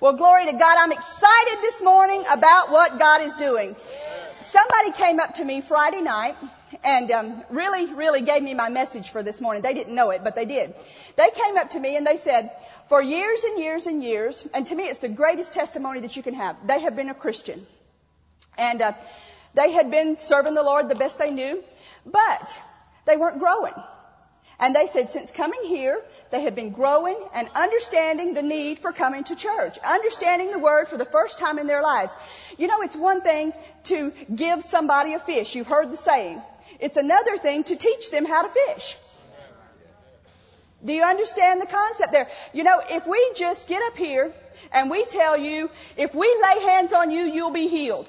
Well, glory to God. I'm excited this morning about what God is doing. Somebody came up to me Friday night and um, really, really gave me my message for this morning. They didn't know it, but they did. They came up to me and they said, for years and years and years, and to me it's the greatest testimony that you can have, they have been a Christian. And uh, they had been serving the Lord the best they knew, but they weren't growing. And they said, since coming here, they had been growing and understanding the need for coming to church, understanding the word for the first time in their lives. You know, it's one thing to give somebody a fish. You've heard the saying. It's another thing to teach them how to fish. Do you understand the concept there? You know, if we just get up here and we tell you, if we lay hands on you, you'll be healed.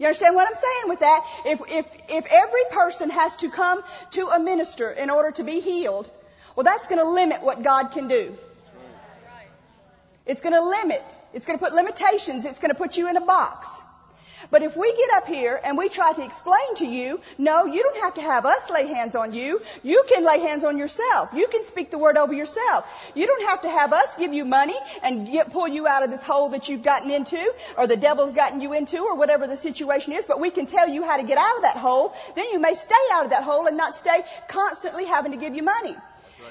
You understand what I'm saying with that? If, if, if every person has to come to a minister in order to be healed, well, that's going to limit what God can do. It's going to limit. It's going to put limitations. It's going to put you in a box. But if we get up here and we try to explain to you, no, you don't have to have us lay hands on you. You can lay hands on yourself. You can speak the word over yourself. You don't have to have us give you money and get, pull you out of this hole that you've gotten into or the devil's gotten you into or whatever the situation is, but we can tell you how to get out of that hole. Then you may stay out of that hole and not stay constantly having to give you money.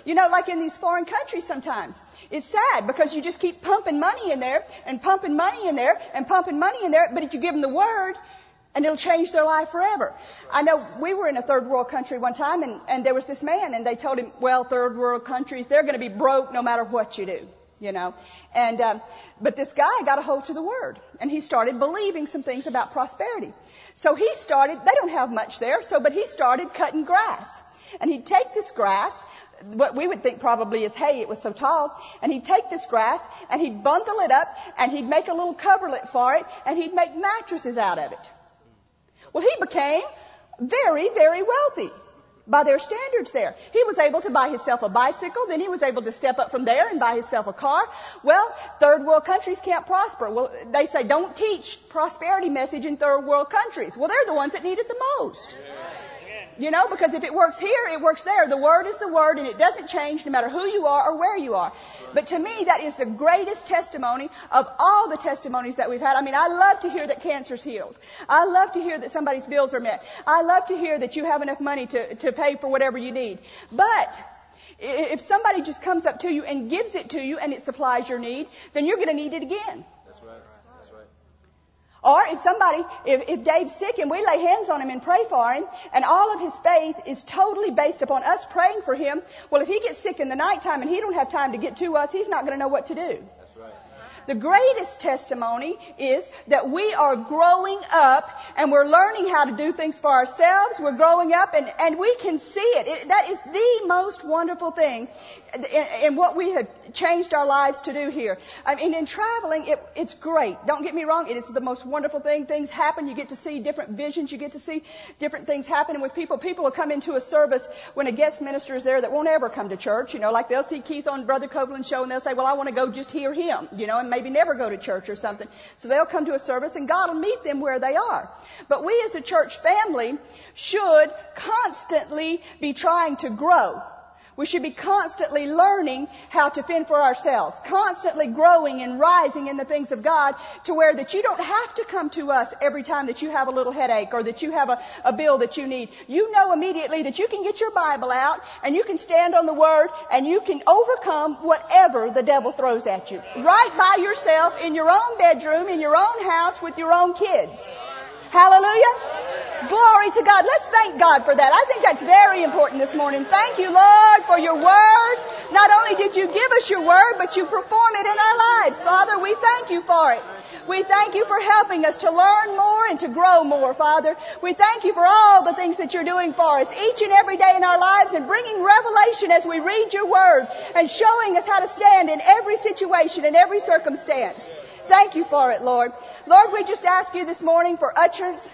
You know, like in these foreign countries sometimes. It's sad because you just keep pumping money in there and pumping money in there and pumping money in there, but if you give them the word, and it'll change their life forever. I know we were in a third world country one time and, and there was this man and they told him, well, third world countries, they're going to be broke no matter what you do, you know. And, um, but this guy got a hold to the word and he started believing some things about prosperity. So he started, they don't have much there, so, but he started cutting grass. And he'd take this grass what we would think probably is hay. It was so tall. And he'd take this grass and he'd bundle it up and he'd make a little coverlet for it and he'd make mattresses out of it. Well, he became very, very wealthy by their standards there. He was able to buy himself a bicycle, then he was able to step up from there and buy himself a car. Well, third world countries can't prosper. Well, they say don't teach prosperity message in third world countries. Well, they're the ones that need it the most. You know, because if it works here, it works there. The word is the word and it doesn't change no matter who you are or where you are. But to me, that is the greatest testimony of all the testimonies that we've had. I mean, I love to hear that cancer's healed. I love to hear that somebody's bills are met. I love to hear that you have enough money to, to pay for whatever you need. But if somebody just comes up to you and gives it to you and it supplies your need, then you're going to need it again. Or if somebody, if, if Dave's sick and we lay hands on him and pray for him, and all of his faith is totally based upon us praying for him, well, if he gets sick in the nighttime and he don't have time to get to us, he's not going to know what to do. The greatest testimony is that we are growing up and we're learning how to do things for ourselves. We're growing up and, and we can see it. it that is the most wonderful thing in, in, what we have changed our lives to do here. I mean, in traveling, it, it's great. Don't get me wrong. It is the most wonderful thing. Things happen. You get to see different visions. You get to see different things happening with people. People will come into a service when a guest minister is there that won't ever come to church. You know, like they'll see Keith on Brother Copeland's show and they'll say, well, I want to go just hear him, you know, and maybe never go to church or something. So they'll come to a service and God will meet them where they are. But we as a church family should constantly be trying to grow. We should be constantly learning how to fend for ourselves, constantly growing and rising in the things of God to where that you don't have to come to us every time that you have a little headache or that you have a, a bill that you need. You know immediately that you can get your Bible out and you can stand on the Word and you can overcome whatever the devil throws at you. Right by yourself in your own bedroom, in your own house with your own kids. Hallelujah. Glory to God. Let's thank God for that. I think that's very important this morning. Thank you, Lord, for your word. Not only did you give us your word, but you perform it in our lives. Father, we thank you for it. We thank you for helping us to learn more and to grow more, Father. We thank you for all the things that you're doing for us each and every day in our lives and bringing revelation as we read your word and showing us how to stand in every situation, and every circumstance. Thank you for it, Lord. Lord, we just ask you this morning for utterance,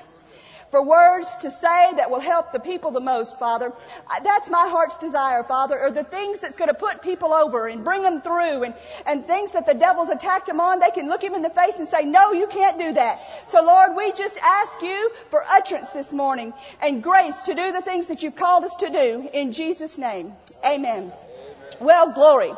for words to say that will help the people the most, Father. That's my heart's desire, Father, are the things that's going to put people over and bring them through and, and things that the devil's attacked them on, they can look him in the face and say, no, you can't do that. So Lord, we just ask you for utterance this morning and grace to do the things that you've called us to do in Jesus' name. Amen. Well, glory.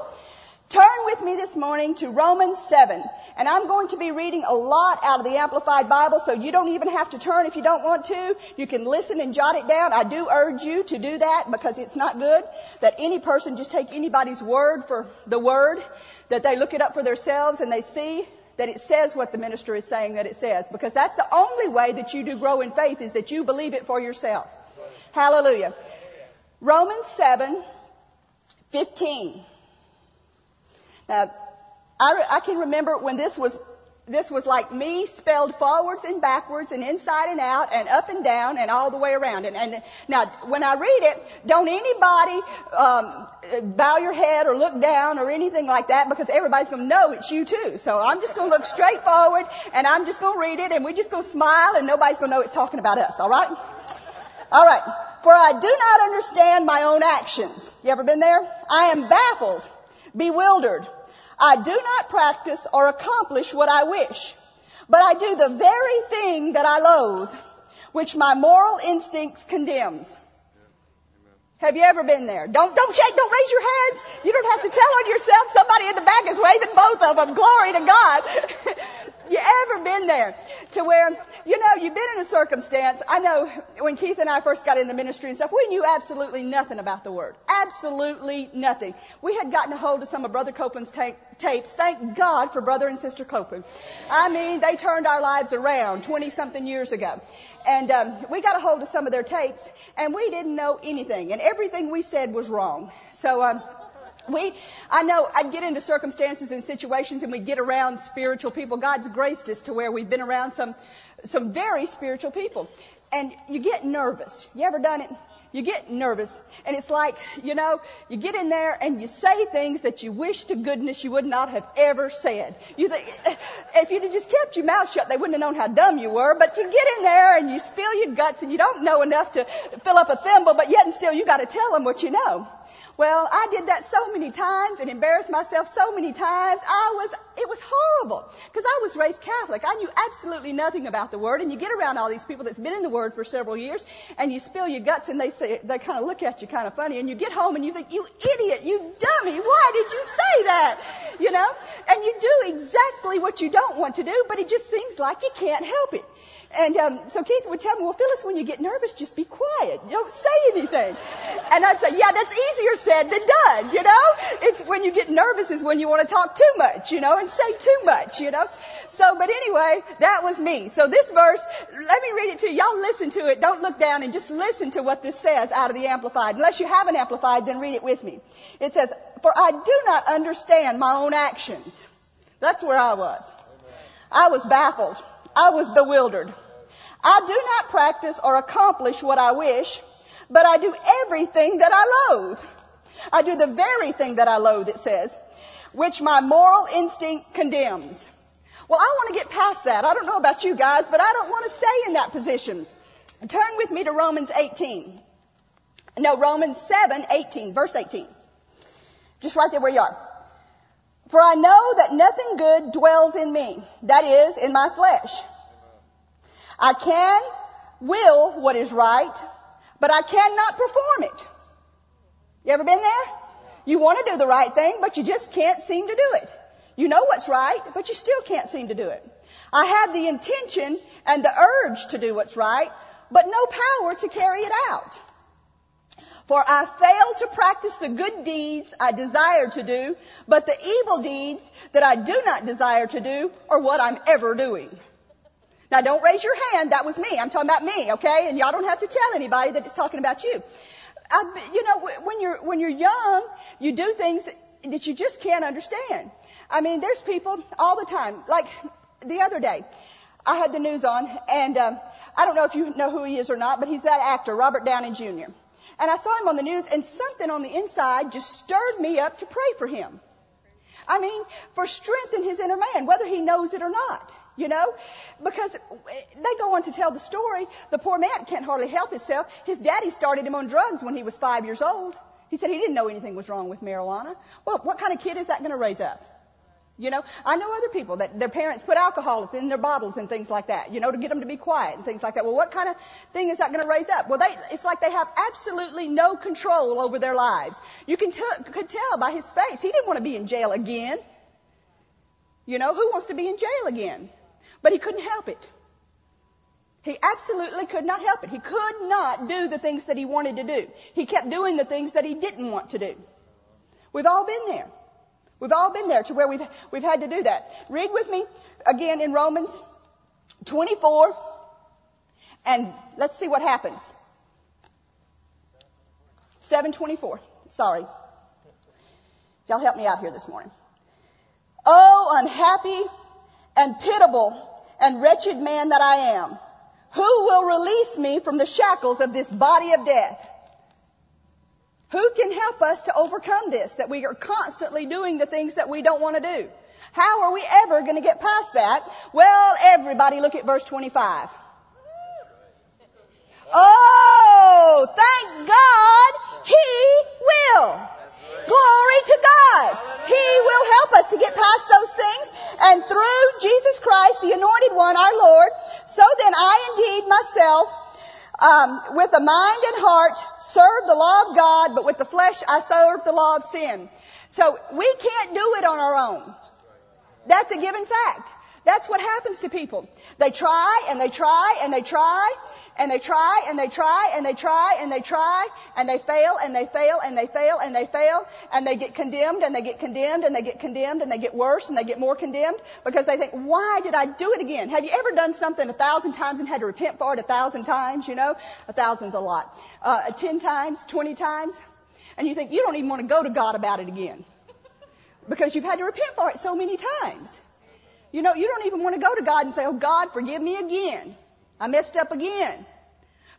Turn with me this morning to Romans 7. And I'm going to be reading a lot out of the Amplified Bible, so you don't even have to turn if you don't want to. You can listen and jot it down. I do urge you to do that because it's not good that any person just take anybody's word for the word, that they look it up for themselves and they see that it says what the minister is saying that it says. Because that's the only way that you do grow in faith is that you believe it for yourself. Hallelujah. Romans 7, 15. Now, I, I can remember when this was this was like me spelled forwards and backwards and inside and out and up and down and all the way around. And, and now, when I read it, don't anybody um, bow your head or look down or anything like that because everybody's going to know it's you too. So I'm just going to look straight forward and I'm just going to read it and we're just going to smile and nobody's going to know it's talking about us. All right? All right. For I do not understand my own actions. You ever been there? I am baffled, bewildered I do not practice or accomplish what I wish, but I do the very thing that I loathe, which my moral instincts condemns. Have you ever been there? Don't, don't shake, don't raise your hands. You don't have to tell on yourself. Somebody in the back is waving both of them. Glory to God. you ever been there to where, you know, you've been in a circumstance. I know when Keith and I first got in the ministry and stuff, we knew absolutely nothing about the Word. Absolutely nothing. We had gotten a hold of some of Brother Copeland's ta- tapes. Thank God for Brother and Sister Copeland. I mean, they turned our lives around 20 something years ago. And um, we got a hold of some of their tapes, and we didn't know anything, and everything we said was wrong. So um, we, I know, I'd get into circumstances and situations, and we'd get around spiritual people. God's graced us to where we've been around some, some very spiritual people, and you get nervous. You ever done it? you get nervous. And it's like, you know, you get in there and you say things that you wish to goodness you would not have ever said. You think, if you'd have just kept your mouth shut, they wouldn't have known how dumb you were. But you get in there and you spill your guts and you don't know enough to fill up a thimble, but yet and still you gotta tell them what you know. Well, I did that so many times and embarrassed myself so many times. I was, it was horrible. Because I was raised Catholic. I knew absolutely nothing about the Word. And you get around all these people that's been in the Word for several years and you spill your guts and they say, they kind of look at you kind of funny. And you get home and you think, you idiot, you dummy, why did you say that? You know? And you do exactly what you don't want to do, but it just seems like you can't help it. And um, so Keith would tell me, well, Phyllis, when you get nervous, just be quiet. Don't say anything. And I'd say, yeah, that's easier said than done, you know? It's when you get nervous is when you want to talk too much, you know, and say too much, you know? So, but anyway, that was me. So this verse, let me read it to you. Y'all listen to it. Don't look down and just listen to what this says out of the Amplified. Unless you have an Amplified, then read it with me. It says, for I do not understand my own actions. That's where I was. I was baffled. I was bewildered. I do not practice or accomplish what I wish, but I do everything that I loathe. I do the very thing that I loathe, it says, which my moral instinct condemns. Well, I want to get past that. I don't know about you guys, but I don't want to stay in that position. Turn with me to Romans 18. No, Romans 7, 18, verse 18. Just right there where you are. For I know that nothing good dwells in me, that is, in my flesh. I can will what is right, but I cannot perform it. You ever been there? You want to do the right thing, but you just can't seem to do it. You know what's right, but you still can't seem to do it. I have the intention and the urge to do what's right, but no power to carry it out. For I fail to practice the good deeds I desire to do, but the evil deeds that I do not desire to do are what I'm ever doing. Now don't raise your hand, that was me. I'm talking about me, okay? And y'all don't have to tell anybody that it's talking about you. I, you know, when you're, when you're young, you do things that you just can't understand. I mean, there's people all the time. Like the other day, I had the news on, and um, I don't know if you know who he is or not, but he's that actor, Robert Downey Jr. And I saw him on the news and something on the inside just stirred me up to pray for him. I mean, for strength in his inner man, whether he knows it or not. You know? Because they go on to tell the story. The poor man can't hardly help himself. His daddy started him on drugs when he was five years old. He said he didn't know anything was wrong with marijuana. Well, what kind of kid is that going to raise up? You know, I know other people that their parents put alcohol in their bottles and things like that, you know, to get them to be quiet and things like that. Well, what kind of thing is that going to raise up? Well, they, it's like they have absolutely no control over their lives. You can t- could tell by his face. He didn't want to be in jail again. You know, who wants to be in jail again? But he couldn't help it. He absolutely could not help it. He could not do the things that he wanted to do. He kept doing the things that he didn't want to do. We've all been there. We've all been there to where we've, we've had to do that. Read with me again in Romans 24 and let's see what happens. 724. Sorry. Y'all help me out here this morning. Oh, unhappy and pitiable and wretched man that I am. Who will release me from the shackles of this body of death? Who can help us to overcome this? That we are constantly doing the things that we don't want to do. How are we ever going to get past that? Well, everybody look at verse 25. Oh, thank God He will. Glory to God. He will help us to get past those things. And through Jesus Christ, the anointed one, our Lord, so then I indeed myself um, with the mind and heart serve the law of God, but with the flesh I serve the law of sin. So we can't do it on our own. That's a given fact. That's what happens to people. They try and they try and they try and they try and they try and they try and they try and they fail and they fail and they fail and they fail and they get condemned and they get condemned and they get condemned and they get worse and they get more condemned because they think, why did I do it again? Have you ever done something a thousand times and had to repent for it a thousand times? You know, a thousand's a lot. Uh, ten times, twenty times, and you think you don't even want to go to God about it again because you've had to repent for it so many times. You know, you don't even want to go to God and say, oh God, forgive me again. I messed up again.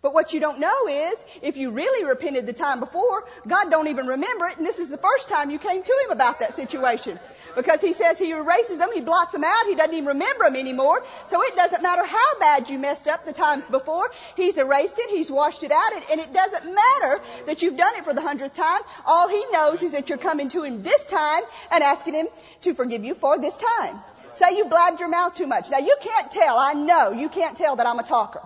But what you don't know is, if you really repented the time before, God don't even remember it, and this is the first time you came to Him about that situation. Because He says He erases them, He blots them out, He doesn't even remember them anymore. So it doesn't matter how bad you messed up the times before, He's erased it, He's washed it out, and it doesn't matter that you've done it for the hundredth time. All He knows is that you're coming to Him this time and asking Him to forgive you for this time. Say you blabbed your mouth too much. Now you can't tell, I know, you can't tell that I'm a talker.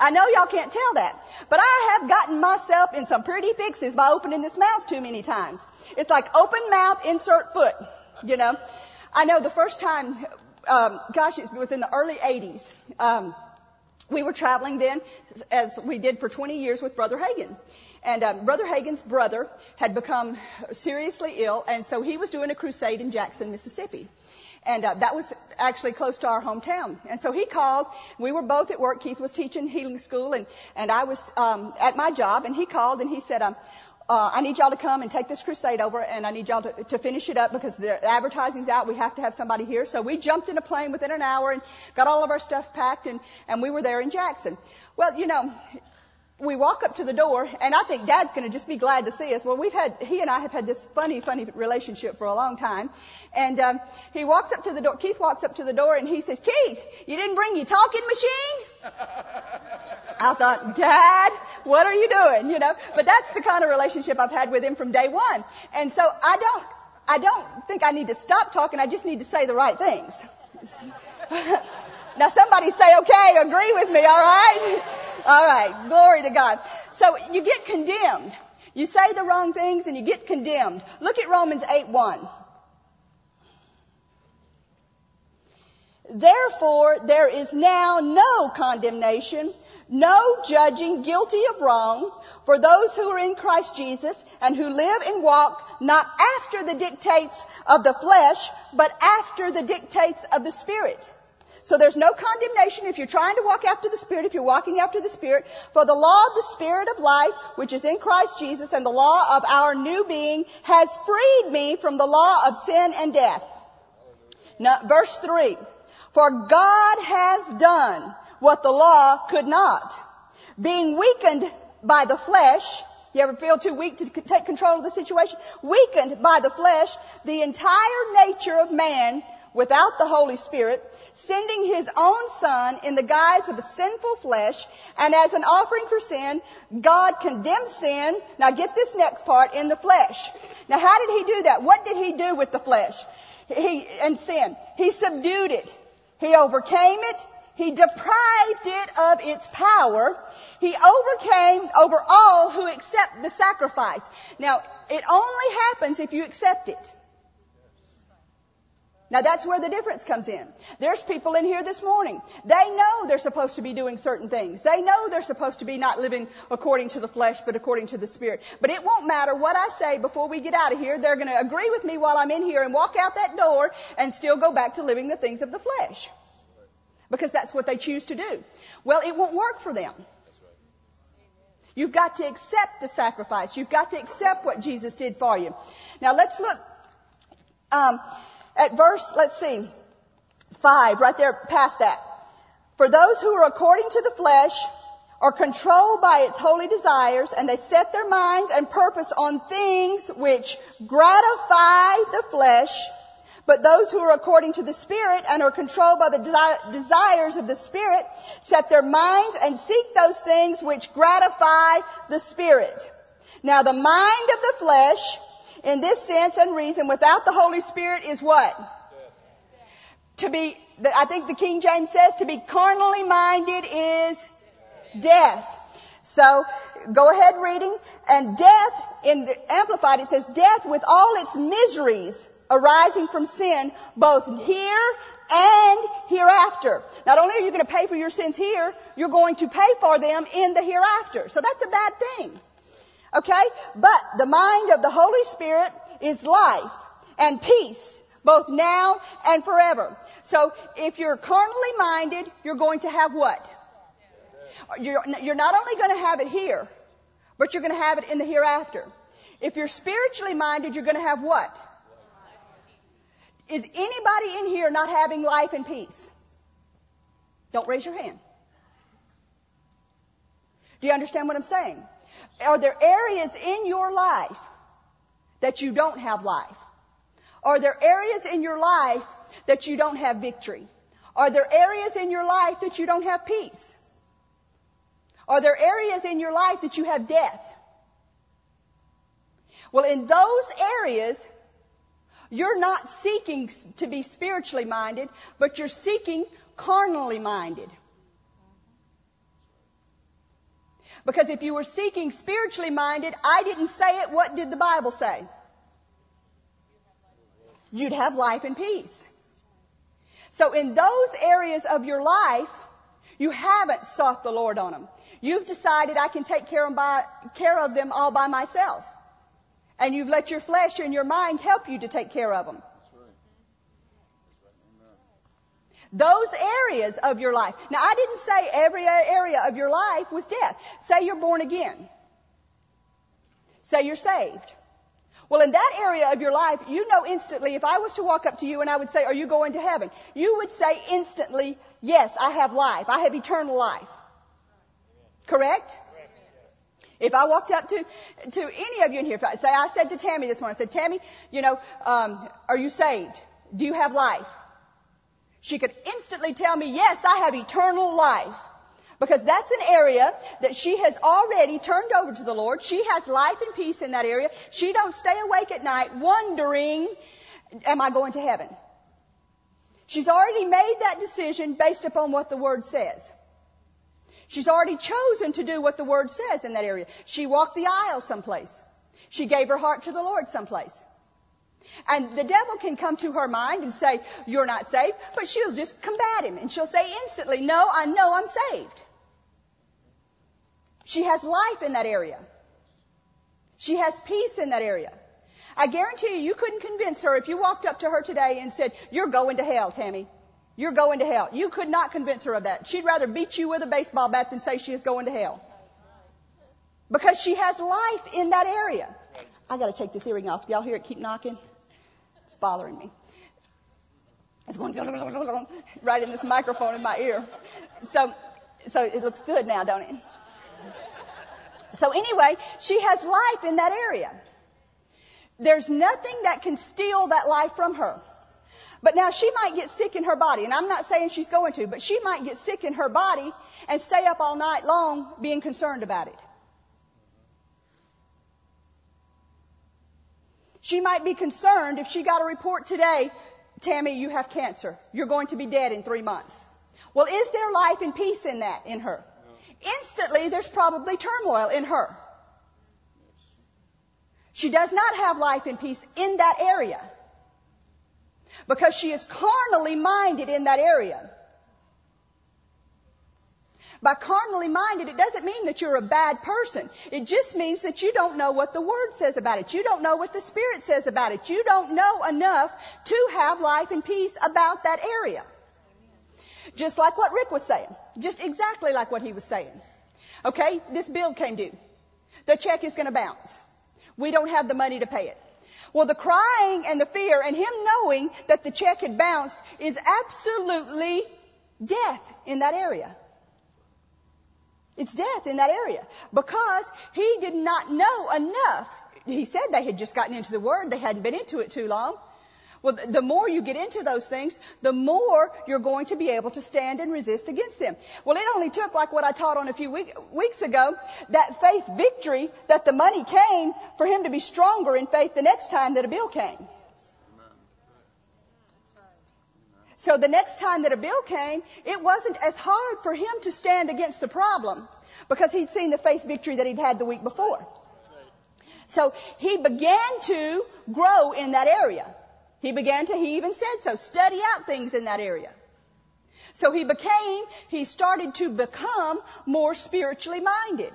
I know y'all can't tell that. But I have gotten myself in some pretty fixes by opening this mouth too many times. It's like open mouth, insert foot, you know. I know the first time, um, gosh, it was in the early 80s. Um, we were traveling then, as we did for 20 years with Brother Hagin. And um, Brother Hagin's brother had become seriously ill, and so he was doing a crusade in Jackson, Mississippi. And uh, that was actually close to our hometown. And so he called. We were both at work. Keith was teaching healing school, and and I was um, at my job. And he called and he said, um, uh, "I need y'all to come and take this crusade over, and I need y'all to, to finish it up because the advertising's out. We have to have somebody here." So we jumped in a plane within an hour and got all of our stuff packed, and and we were there in Jackson. Well, you know, we walk up to the door, and I think Dad's going to just be glad to see us. Well, we've had he and I have had this funny, funny relationship for a long time, and um, he walks up to the door. Keith walks up to the door, and he says, "Keith, you didn't bring your talking machine." I thought, Dad, what are you doing? You know, but that's the kind of relationship I've had with him from day one, and so I don't, I don't think I need to stop talking. I just need to say the right things. now, somebody say, "Okay, agree with me." All right. All right. Glory to God. So you get condemned. You say the wrong things and you get condemned. Look at Romans 8 1. Therefore, there is now no condemnation, no judging guilty of wrong for those who are in Christ Jesus and who live and walk not after the dictates of the flesh, but after the dictates of the Spirit. So there's no condemnation if you're trying to walk after the Spirit, if you're walking after the Spirit. For the law of the Spirit of life, which is in Christ Jesus, and the law of our new being has freed me from the law of sin and death. Now, verse 3. For God has done what the law could not. Being weakened by the flesh, you ever feel too weak to take control of the situation? Weakened by the flesh, the entire nature of man without the Holy Spirit, sending his own son in the guise of a sinful flesh, and as an offering for sin, God condemned sin, now get this next part, in the flesh. Now how did he do that? What did he do with the flesh? He, and sin. He subdued it. He overcame it. He deprived it of its power. He overcame over all who accept the sacrifice. Now, it only happens if you accept it. Now that's where the difference comes in. There's people in here this morning. They know they're supposed to be doing certain things. They know they're supposed to be not living according to the flesh, but according to the spirit. But it won't matter what I say before we get out of here. They're going to agree with me while I'm in here and walk out that door and still go back to living the things of the flesh. Because that's what they choose to do. Well, it won't work for them. You've got to accept the sacrifice. You've got to accept what Jesus did for you. Now let's look. Um, at verse, let's see, five, right there past that. For those who are according to the flesh are controlled by its holy desires and they set their minds and purpose on things which gratify the flesh, but those who are according to the Spirit and are controlled by the de- desires of the Spirit set their minds and seek those things which gratify the Spirit. Now the mind of the flesh in this sense and reason without the Holy Spirit is what? To be, I think the King James says to be carnally minded is death. So, go ahead reading. And death, in the Amplified, it says death with all its miseries arising from sin, both here and hereafter. Not only are you going to pay for your sins here, you're going to pay for them in the hereafter. So that's a bad thing. Okay? But the mind of the Holy Spirit is life and peace, both now and forever. So if you're carnally minded, you're going to have what? You're, you're not only going to have it here, but you're going to have it in the hereafter. If you're spiritually minded, you're going to have what? Is anybody in here not having life and peace? Don't raise your hand. Do you understand what I'm saying? Are there areas in your life that you don't have life? Are there areas in your life that you don't have victory? Are there areas in your life that you don't have peace? Are there areas in your life that you have death? Well, in those areas, you're not seeking to be spiritually minded, but you're seeking carnally minded. Because if you were seeking spiritually minded, I didn't say it, what did the Bible say? You'd have life and peace. So in those areas of your life, you haven't sought the Lord on them. You've decided I can take care of, by, care of them all by myself. And you've let your flesh and your mind help you to take care of them. Those areas of your life. Now I didn't say every area of your life was death. Say you're born again. Say you're saved. Well, in that area of your life, you know instantly, if I was to walk up to you and I would say, are you going to heaven? You would say instantly, yes, I have life. I have eternal life. Correct? If I walked up to, to any of you in here, if I, say I said to Tammy this morning, I said, Tammy, you know, um, are you saved? Do you have life? She could instantly tell me, yes, I have eternal life. Because that's an area that she has already turned over to the Lord. She has life and peace in that area. She don't stay awake at night wondering, am I going to heaven? She's already made that decision based upon what the Word says. She's already chosen to do what the Word says in that area. She walked the aisle someplace. She gave her heart to the Lord someplace. And the devil can come to her mind and say, you're not saved, but she'll just combat him and she'll say instantly, no, I know I'm saved. She has life in that area. She has peace in that area. I guarantee you, you couldn't convince her if you walked up to her today and said, you're going to hell, Tammy. You're going to hell. You could not convince her of that. She'd rather beat you with a baseball bat than say she is going to hell. Because she has life in that area. I gotta take this earring off. Y'all hear it keep knocking? It's bothering me. It's going right in this microphone in my ear. So, so it looks good now, don't it? So anyway, she has life in that area. There's nothing that can steal that life from her. But now she might get sick in her body, and I'm not saying she's going to, but she might get sick in her body and stay up all night long being concerned about it. She might be concerned if she got a report today, Tammy, you have cancer. You're going to be dead in three months. Well, is there life and peace in that, in her? No. Instantly, there's probably turmoil in her. She does not have life and peace in that area because she is carnally minded in that area. By carnally minded, it doesn't mean that you're a bad person. It just means that you don't know what the Word says about it. You don't know what the Spirit says about it. You don't know enough to have life and peace about that area. Just like what Rick was saying. Just exactly like what he was saying. Okay, this bill came due. The check is going to bounce. We don't have the money to pay it. Well, the crying and the fear and him knowing that the check had bounced is absolutely death in that area. It's death in that area because he did not know enough. He said they had just gotten into the Word. They hadn't been into it too long. Well, the more you get into those things, the more you're going to be able to stand and resist against them. Well, it only took, like what I taught on a few week, weeks ago, that faith victory, that the money came, for him to be stronger in faith the next time that a bill came. So the next time that a bill came, it wasn't as hard for him to stand against the problem because he'd seen the faith victory that he'd had the week before. So he began to grow in that area. He began to, he even said so, study out things in that area. So he became, he started to become more spiritually minded.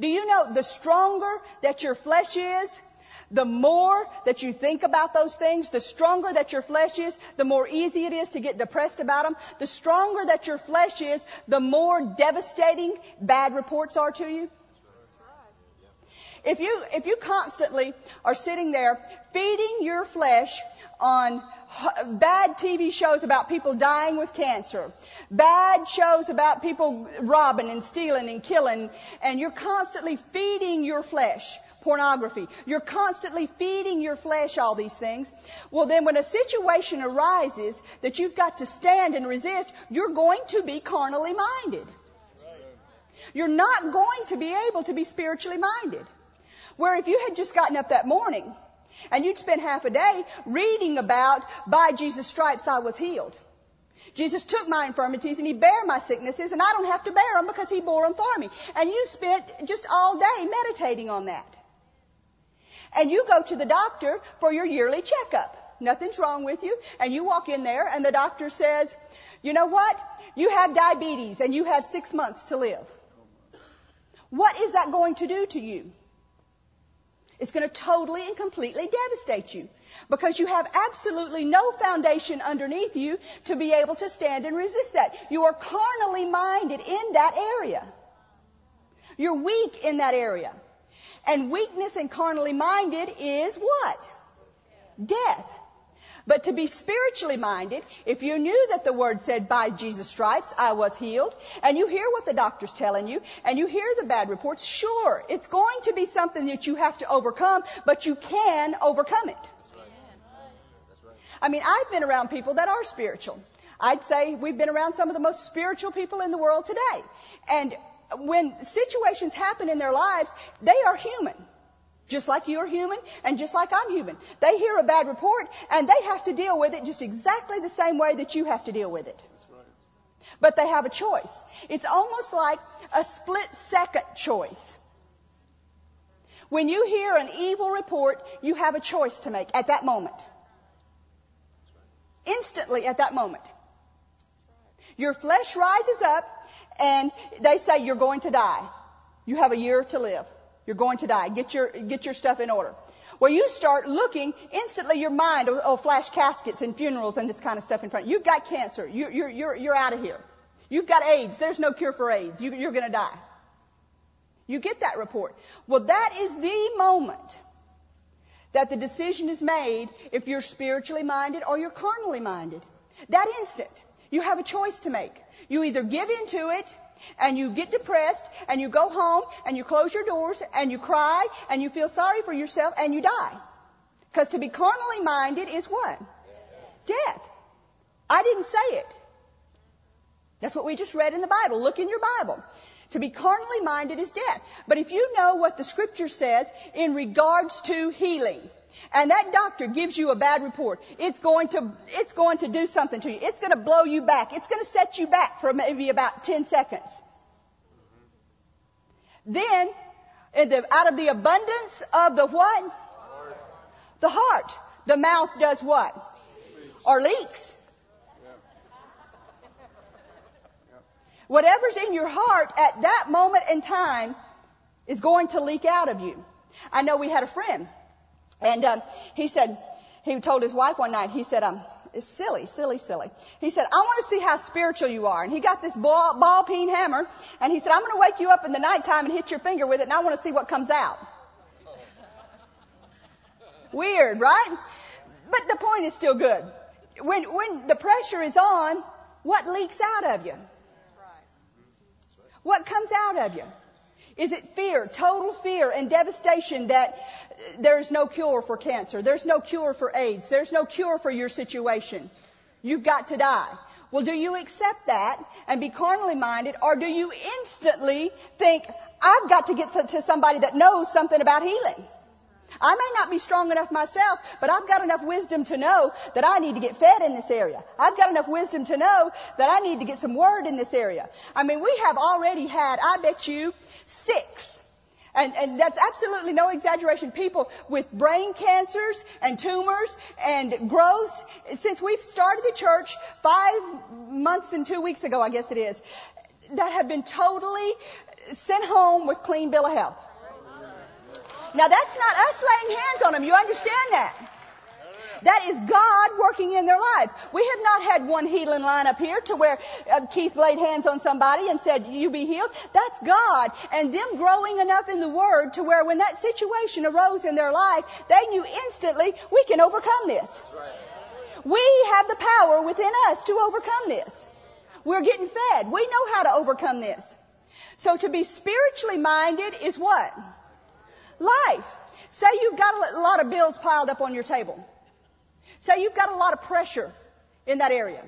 Do you know the stronger that your flesh is, the more that you think about those things, the stronger that your flesh is, the more easy it is to get depressed about them. The stronger that your flesh is, the more devastating bad reports are to you. If you, if you constantly are sitting there feeding your flesh on bad TV shows about people dying with cancer, bad shows about people robbing and stealing and killing, and you're constantly feeding your flesh pornography. You're constantly feeding your flesh all these things. Well, then when a situation arises that you've got to stand and resist, you're going to be carnally minded. You're not going to be able to be spiritually minded. Where if you had just gotten up that morning and you'd spent half a day reading about by Jesus' stripes I was healed. Jesus took my infirmities and He bare my sicknesses and I don't have to bear them because He bore them for me. And you spent just all day meditating on that and you go to the doctor for your yearly checkup. Nothing's wrong with you. And you walk in there and the doctor says, you know what? You have diabetes and you have six months to live. What is that going to do to you? It's going to totally and completely devastate you because you have absolutely no foundation underneath you to be able to stand and resist that. You are carnally minded in that area. You're weak in that area. And weakness and carnally minded is what? Death. But to be spiritually minded, if you knew that the word said, by Jesus' stripes, I was healed, and you hear what the doctor's telling you, and you hear the bad reports, sure, it's going to be something that you have to overcome, but you can overcome it. I mean, I've been around people that are spiritual. I'd say we've been around some of the most spiritual people in the world today. And when situations happen in their lives, they are human. Just like you're human and just like I'm human. They hear a bad report and they have to deal with it just exactly the same way that you have to deal with it. But they have a choice. It's almost like a split second choice. When you hear an evil report, you have a choice to make at that moment. Instantly at that moment. Your flesh rises up and they say you're going to die. You have a year to live. You're going to die. Get your, get your stuff in order. Well, you start looking, instantly your mind will, will flash caskets and funerals and this kind of stuff in front. You've got cancer. You, you're, you're, you're out of here. You've got AIDS. There's no cure for AIDS. You, you're going to die. You get that report. Well, that is the moment that the decision is made if you're spiritually minded or you're carnally minded. That instant, you have a choice to make. You either give into it and you get depressed and you go home and you close your doors and you cry and you feel sorry for yourself and you die. Because to be carnally minded is what? Death. I didn't say it. That's what we just read in the Bible. Look in your Bible. To be carnally minded is death. But if you know what the scripture says in regards to healing, and that doctor gives you a bad report, it's going to, it's going to do something to you. It's going to blow you back. It's going to set you back for maybe about 10 seconds. Then, the, out of the abundance of the what? The heart. The mouth does what? Or leaks. Whatever's in your heart at that moment in time is going to leak out of you. I know we had a friend, and um, he said he told his wife one night. He said, um, "It's silly, silly, silly." He said, "I want to see how spiritual you are." And he got this ball, ball peen hammer, and he said, "I'm going to wake you up in the nighttime and hit your finger with it, and I want to see what comes out." Weird, right? But the point is still good. When when the pressure is on, what leaks out of you? What comes out of you? Is it fear, total fear and devastation that there's no cure for cancer, there's no cure for AIDS, there's no cure for your situation? You've got to die. Well, do you accept that and be carnally minded, or do you instantly think, I've got to get to somebody that knows something about healing? I may not be strong enough myself, but I've got enough wisdom to know that I need to get fed in this area. I've got enough wisdom to know that I need to get some word in this area. I mean, we have already had, I bet you, six and, and, that's absolutely no exaggeration. People with brain cancers and tumors and growths, since we've started the church five months and two weeks ago, I guess it is, that have been totally sent home with clean bill of health. Now that's not us laying hands on them. You understand that? That is God working in their lives. We have not had one healing line up here to where uh, Keith laid hands on somebody and said, you be healed. That's God and them growing enough in the Word to where when that situation arose in their life, they knew instantly, we can overcome this. We have the power within us to overcome this. We're getting fed. We know how to overcome this. So to be spiritually minded is what? Life. Say you've got a lot of bills piled up on your table. Say you've got a lot of pressure in that area.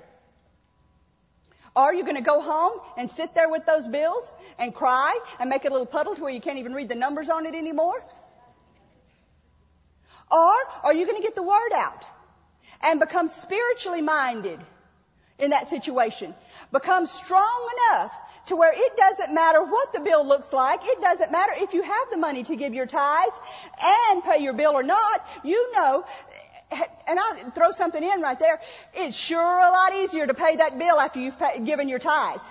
Are you going to go home and sit there with those bills and cry and make a little puddle to where you can't even read the numbers on it anymore? Or are you going to get the word out and become spiritually minded in that situation? Become strong enough to where it doesn't matter what the bill looks like. It doesn't matter if you have the money to give your tithes and pay your bill or not. You know, and I'll throw something in right there. It's sure a lot easier to pay that bill after you've pay, given your tithes.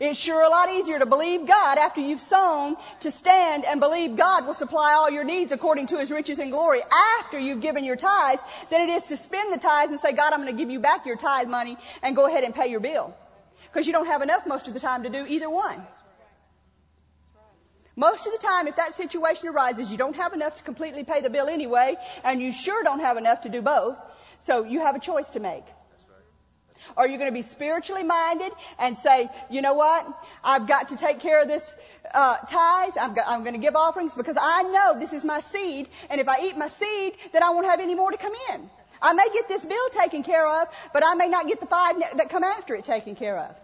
It's sure a lot easier to believe God after you've sown to stand and believe God will supply all your needs according to His riches and glory after you've given your tithes than it is to spend the tithes and say, God, I'm going to give you back your tithe money and go ahead and pay your bill because you don't have enough most of the time to do either one. Most of the time, if that situation arises, you don't have enough to completely pay the bill anyway, and you sure don't have enough to do both. So you have a choice to make. Are you going to be spiritually minded and say, you know what? I've got to take care of this uh, tithes. I'm, go- I'm going to give offerings because I know this is my seed, and if I eat my seed, then I won't have any more to come in. I may get this bill taken care of, but I may not get the five that come after it taken care of.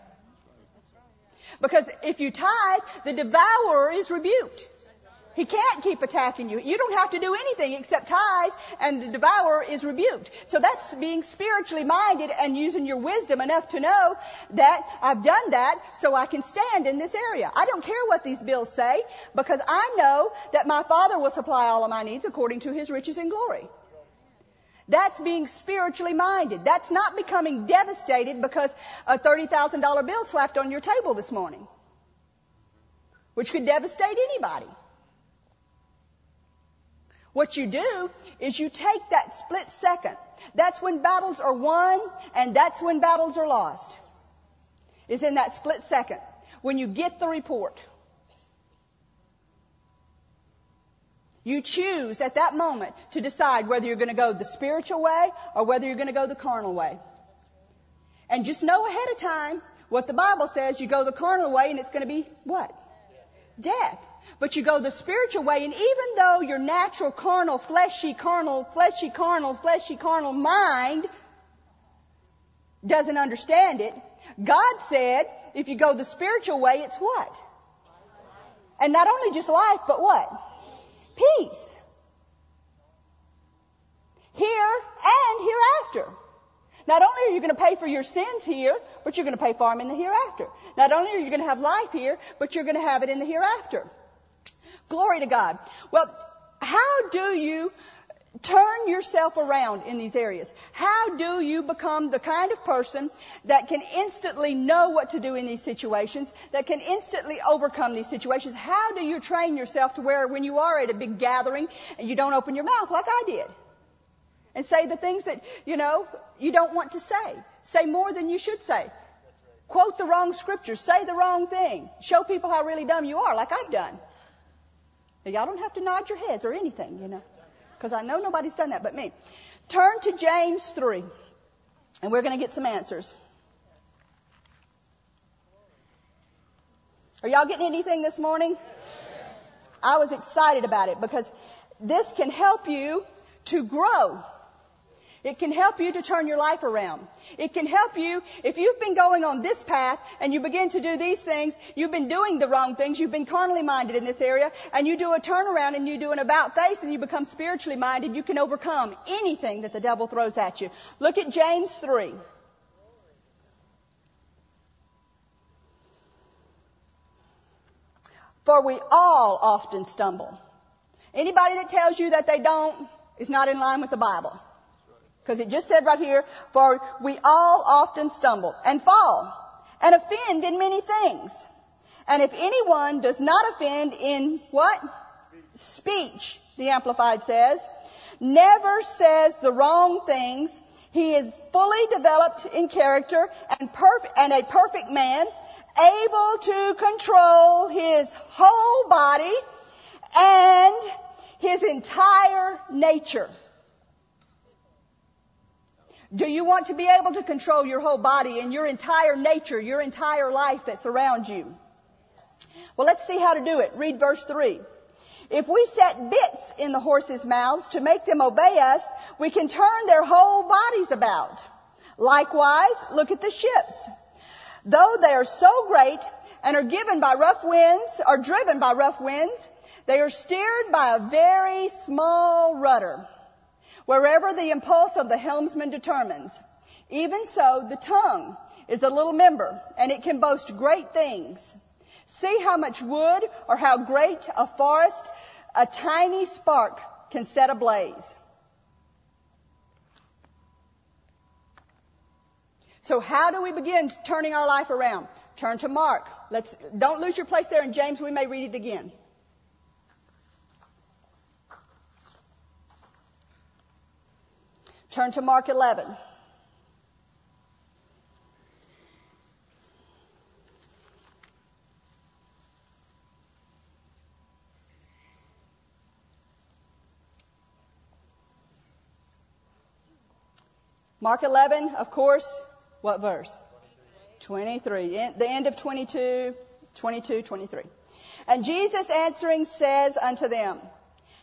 Because if you tithe, the devourer is rebuked. He can't keep attacking you. You don't have to do anything except tithe, and the devourer is rebuked. So that's being spiritually minded and using your wisdom enough to know that I've done that so I can stand in this area. I don't care what these bills say because I know that my Father will supply all of my needs according to His riches and glory. That's being spiritually minded. That's not becoming devastated because a $30,000 bill slapped on your table this morning, which could devastate anybody. What you do is you take that split second. That's when battles are won and that's when battles are lost. Is in that split second. When you get the report. You choose at that moment to decide whether you're going to go the spiritual way or whether you're going to go the carnal way. And just know ahead of time what the Bible says. You go the carnal way and it's going to be what? Death. But you go the spiritual way, and even though your natural carnal, fleshy carnal, fleshy carnal, fleshy carnal mind doesn't understand it, God said, if you go the spiritual way, it's what? And not only just life, but what? Peace. Here and hereafter. Not only are you going to pay for your sins here, but you're going to pay for them in the hereafter. Not only are you going to have life here, but you're going to have it in the hereafter. Glory to God. Well, how do you turn yourself around in these areas? How do you become the kind of person that can instantly know what to do in these situations, that can instantly overcome these situations? How do you train yourself to where when you are at a big gathering and you don't open your mouth like I did? And say the things that, you know, you don't want to say. Say more than you should say. Quote the wrong scriptures. Say the wrong thing. Show people how really dumb you are, like I've done. Y'all don't have to nod your heads or anything, you know, because I know nobody's done that but me. Turn to James 3, and we're going to get some answers. Are y'all getting anything this morning? I was excited about it because this can help you to grow. It can help you to turn your life around. It can help you if you've been going on this path and you begin to do these things, you've been doing the wrong things, you've been carnally minded in this area, and you do a turnaround and you do an about face and you become spiritually minded, you can overcome anything that the devil throws at you. Look at James 3. For we all often stumble. Anybody that tells you that they don't is not in line with the Bible. Because it just said right here, for we all often stumble and fall and offend in many things. And if anyone does not offend in what? Speech, the Amplified says, never says the wrong things, he is fully developed in character and, and a perfect man, able to control his whole body and his entire nature. Do you want to be able to control your whole body and your entire nature, your entire life that's around you? Well, let's see how to do it. Read verse 3. If we set bits in the horses' mouths to make them obey us, we can turn their whole bodies about. Likewise, look at the ships. Though they are so great and are given by rough winds, are driven by rough winds, they are steered by a very small rudder wherever the impulse of the helmsman determines. Even so, the tongue is a little member, and it can boast great things. See how much wood or how great a forest a tiny spark can set ablaze. So how do we begin turning our life around? Turn to Mark. Let's, don't lose your place there in James. We may read it again. Turn to Mark 11. Mark 11, of course, what verse? 23. The end of 22, 22, 23. And Jesus answering says unto them,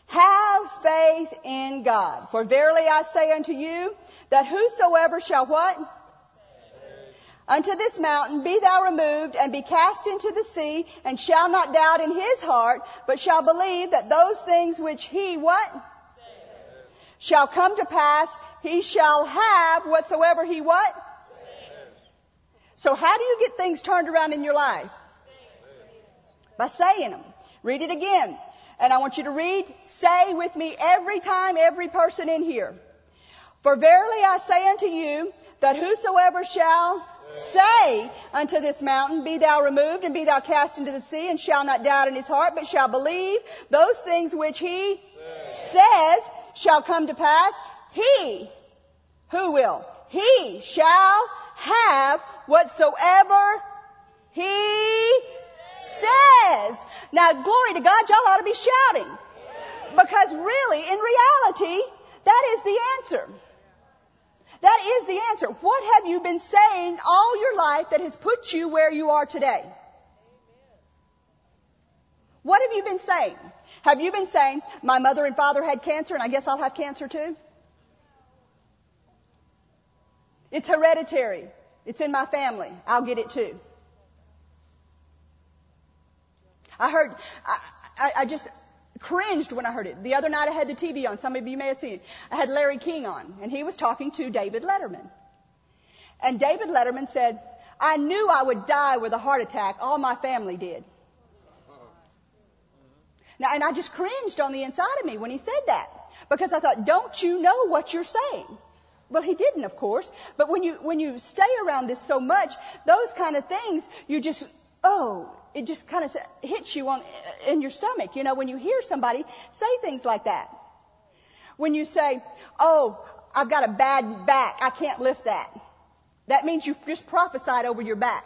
have faith in God. For verily I say unto you that whosoever shall what? Unto this mountain be thou removed and be cast into the sea and shall not doubt in his heart, but shall believe that those things which he what? Shall come to pass, he shall have whatsoever he what? So how do you get things turned around in your life? By saying them. Read it again. And I want you to read, say with me every time, every person in here. For verily I say unto you, that whosoever shall say unto this mountain, be thou removed and be thou cast into the sea, and shall not doubt in his heart, but shall believe those things which he says shall come to pass, he, who will? He shall have whatsoever he says. Now, glory to God, y'all ought to be shouting. Because really, in reality, that is the answer. That is the answer. What have you been saying all your life that has put you where you are today? What have you been saying? Have you been saying, my mother and father had cancer and I guess I'll have cancer too? It's hereditary. It's in my family. I'll get it too. I heard, I, I, I just cringed when I heard it. The other night I had the TV on. Some of you may have seen it. I had Larry King on and he was talking to David Letterman. And David Letterman said, I knew I would die with a heart attack. All my family did. Now, and I just cringed on the inside of me when he said that because I thought, don't you know what you're saying? Well, he didn't, of course. But when you, when you stay around this so much, those kind of things, you just, oh, it just kind of hits you on, in your stomach. You know, when you hear somebody say things like that. When you say, oh, I've got a bad back, I can't lift that. That means you've just prophesied over your back.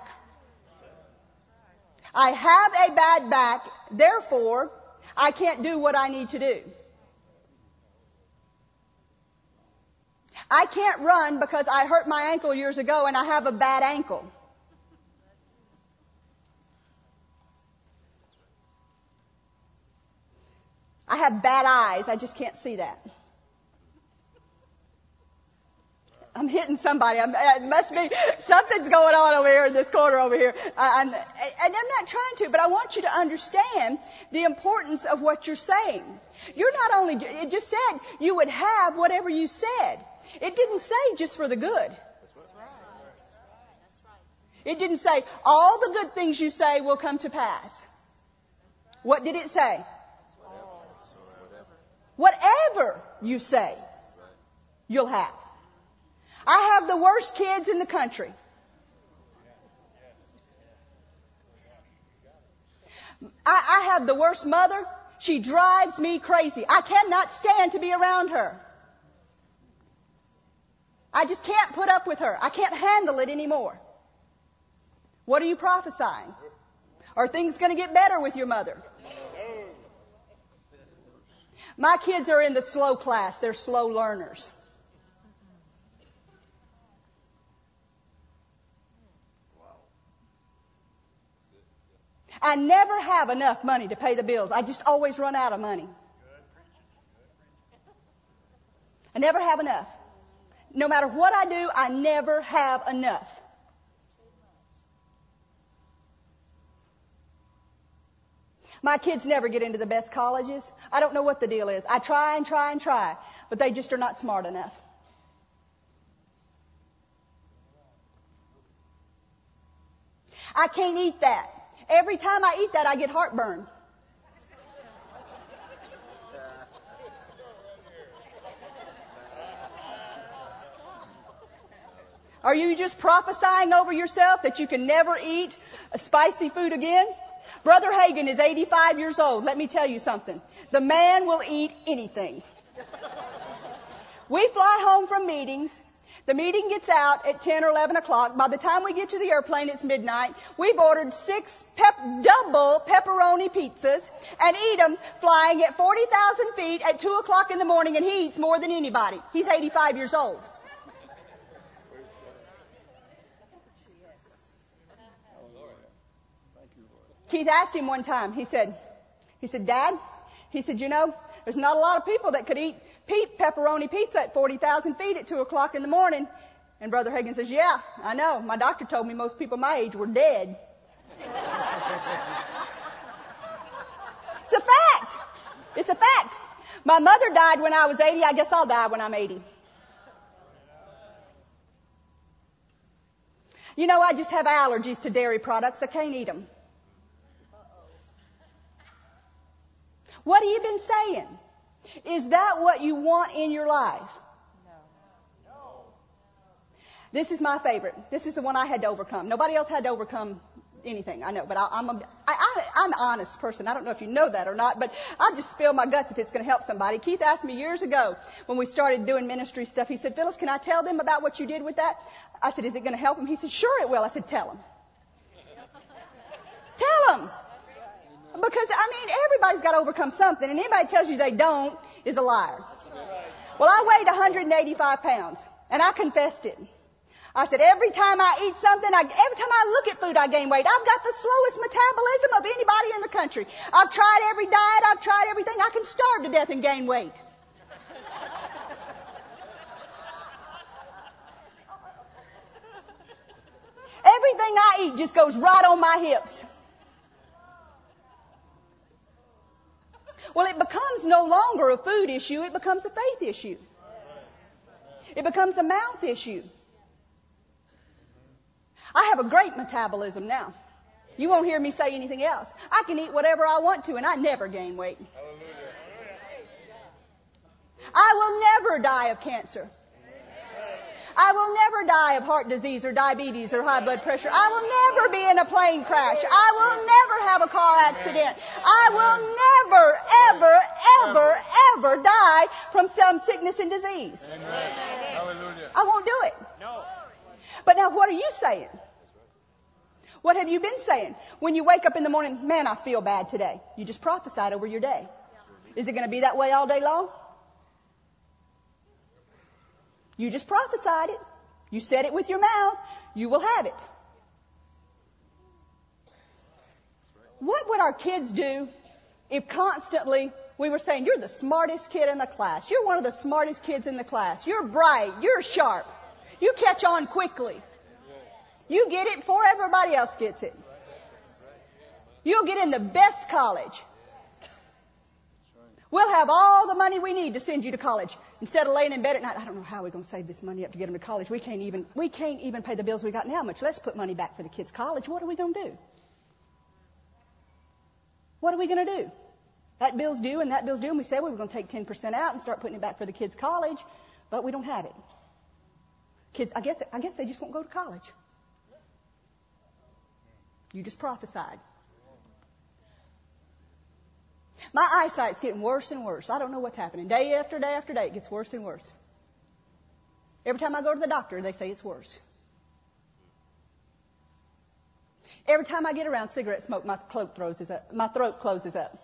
I have a bad back, therefore, I can't do what I need to do. I can't run because I hurt my ankle years ago and I have a bad ankle. I have bad eyes. I just can't see that. I'm hitting somebody. I'm, uh, it must be something's going on over here in this corner over here. I'm, and I'm not trying to, but I want you to understand the importance of what you're saying. You're not only, it just said you would have whatever you said. It didn't say just for the good. It didn't say all the good things you say will come to pass. What did it say? Whatever you say, you'll have. I have the worst kids in the country. I, I have the worst mother. She drives me crazy. I cannot stand to be around her. I just can't put up with her. I can't handle it anymore. What are you prophesying? Are things going to get better with your mother? My kids are in the slow class. They're slow learners. I never have enough money to pay the bills. I just always run out of money. I never have enough. No matter what I do, I never have enough. My kids never get into the best colleges. I don't know what the deal is. I try and try and try, but they just are not smart enough. I can't eat that. Every time I eat that, I get heartburn. Are you just prophesying over yourself that you can never eat spicy food again? Brother Hagin is 85 years old. Let me tell you something. The man will eat anything. We fly home from meetings the meeting gets out at 10 or 11 o'clock. By the time we get to the airplane, it's midnight. We've ordered six pep- double pepperoni pizzas and eat them flying at 40,000 feet at 2 o'clock in the morning and he eats more than anybody. He's 85 years old. Keith asked him one time, he said, he said, Dad, he said, you know, there's not a lot of people that could eat pepperoni pizza at 40,000 feet at 2 o'clock in the morning. And Brother Hagin says, yeah, I know. My doctor told me most people my age were dead. it's a fact. It's a fact. My mother died when I was 80. I guess I'll die when I'm 80. You know, I just have allergies to dairy products. I can't eat them. What have you been saying? Is that what you want in your life? No. No. This is my favorite. This is the one I had to overcome. Nobody else had to overcome anything. I know, but I, I'm a, I, I, I'm an honest person. I don't know if you know that or not, but I just spill my guts if it's going to help somebody. Keith asked me years ago when we started doing ministry stuff. He said, "Phyllis, can I tell them about what you did with that?" I said, "Is it going to help them?" He said, "Sure, it will." I said, "Tell them." tell them. Because, I mean, everybody's got to overcome something, and anybody tells you they don't is a liar. Well, I weighed 185 pounds, and I confessed it. I said, every time I eat something, I, every time I look at food, I gain weight. I've got the slowest metabolism of anybody in the country. I've tried every diet. I've tried everything. I can starve to death and gain weight. Everything I eat just goes right on my hips. Well, it becomes no longer a food issue, it becomes a faith issue. It becomes a mouth issue. I have a great metabolism now. You won't hear me say anything else. I can eat whatever I want to and I never gain weight. I will never die of cancer. I will never die of heart disease or diabetes or high blood pressure. I will never be in a plane crash. I will never have a car accident. I will never, ever, ever, ever die from some sickness and disease. Hallelujah. I won't do it. No. But now what are you saying? What have you been saying? When you wake up in the morning, man, I feel bad today. You just prophesied over your day. Is it going to be that way all day long? You just prophesied it. You said it with your mouth. You will have it. What would our kids do if constantly we were saying, You're the smartest kid in the class. You're one of the smartest kids in the class. You're bright. You're sharp. You catch on quickly. You get it before everybody else gets it. You'll get in the best college. We'll have all the money we need to send you to college. Instead of laying in bed at night, I don't know how we're going to save this money up to get them to college. We can't even, we can't even pay the bills we got now, much less put money back for the kids' college. What are we going to do? What are we going to do? That bill's due and that bill's due, and we said we were going to take 10% out and start putting it back for the kids' college, but we don't have it. Kids, I guess, I guess they just won't go to college. You just prophesied. My eyesight's getting worse and worse. I don't know what's happening. Day after day after day, it gets worse and worse. Every time I go to the doctor, they say it's worse. Every time I get around cigarette smoke, my throat closes up. My throat closes up.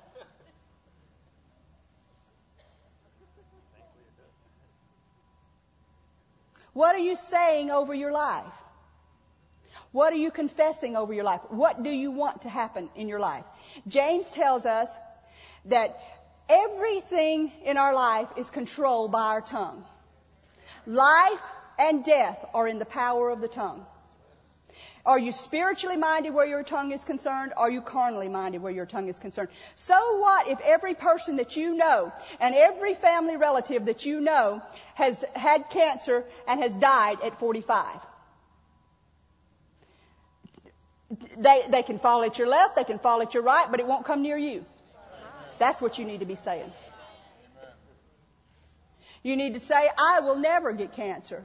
What are you saying over your life? What are you confessing over your life? What do you want to happen in your life? James tells us that everything in our life is controlled by our tongue. Life and death are in the power of the tongue. Are you spiritually minded where your tongue is concerned? Are you carnally minded where your tongue is concerned? So what if every person that you know and every family relative that you know has had cancer and has died at 45? They, they can fall at your left, they can fall at your right, but it won't come near you. That's what you need to be saying. You need to say, I will never get cancer.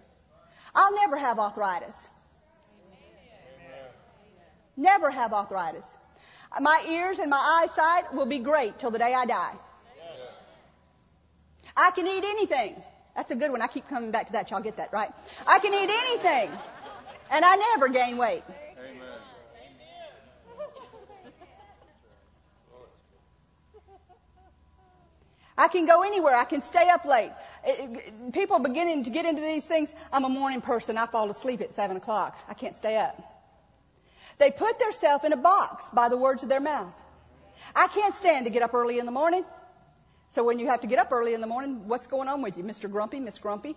I'll never have arthritis. Never have arthritis. My ears and my eyesight will be great till the day I die. I can eat anything. That's a good one. I keep coming back to that. Y'all get that, right? I can eat anything. And I never gain weight. I can go anywhere. I can stay up late. People beginning to get into these things. I'm a morning person. I fall asleep at seven o'clock. I can't stay up. They put themselves in a box by the words of their mouth. I can't stand to get up early in the morning. So when you have to get up early in the morning, what's going on with you? Mr. Grumpy, Miss Grumpy?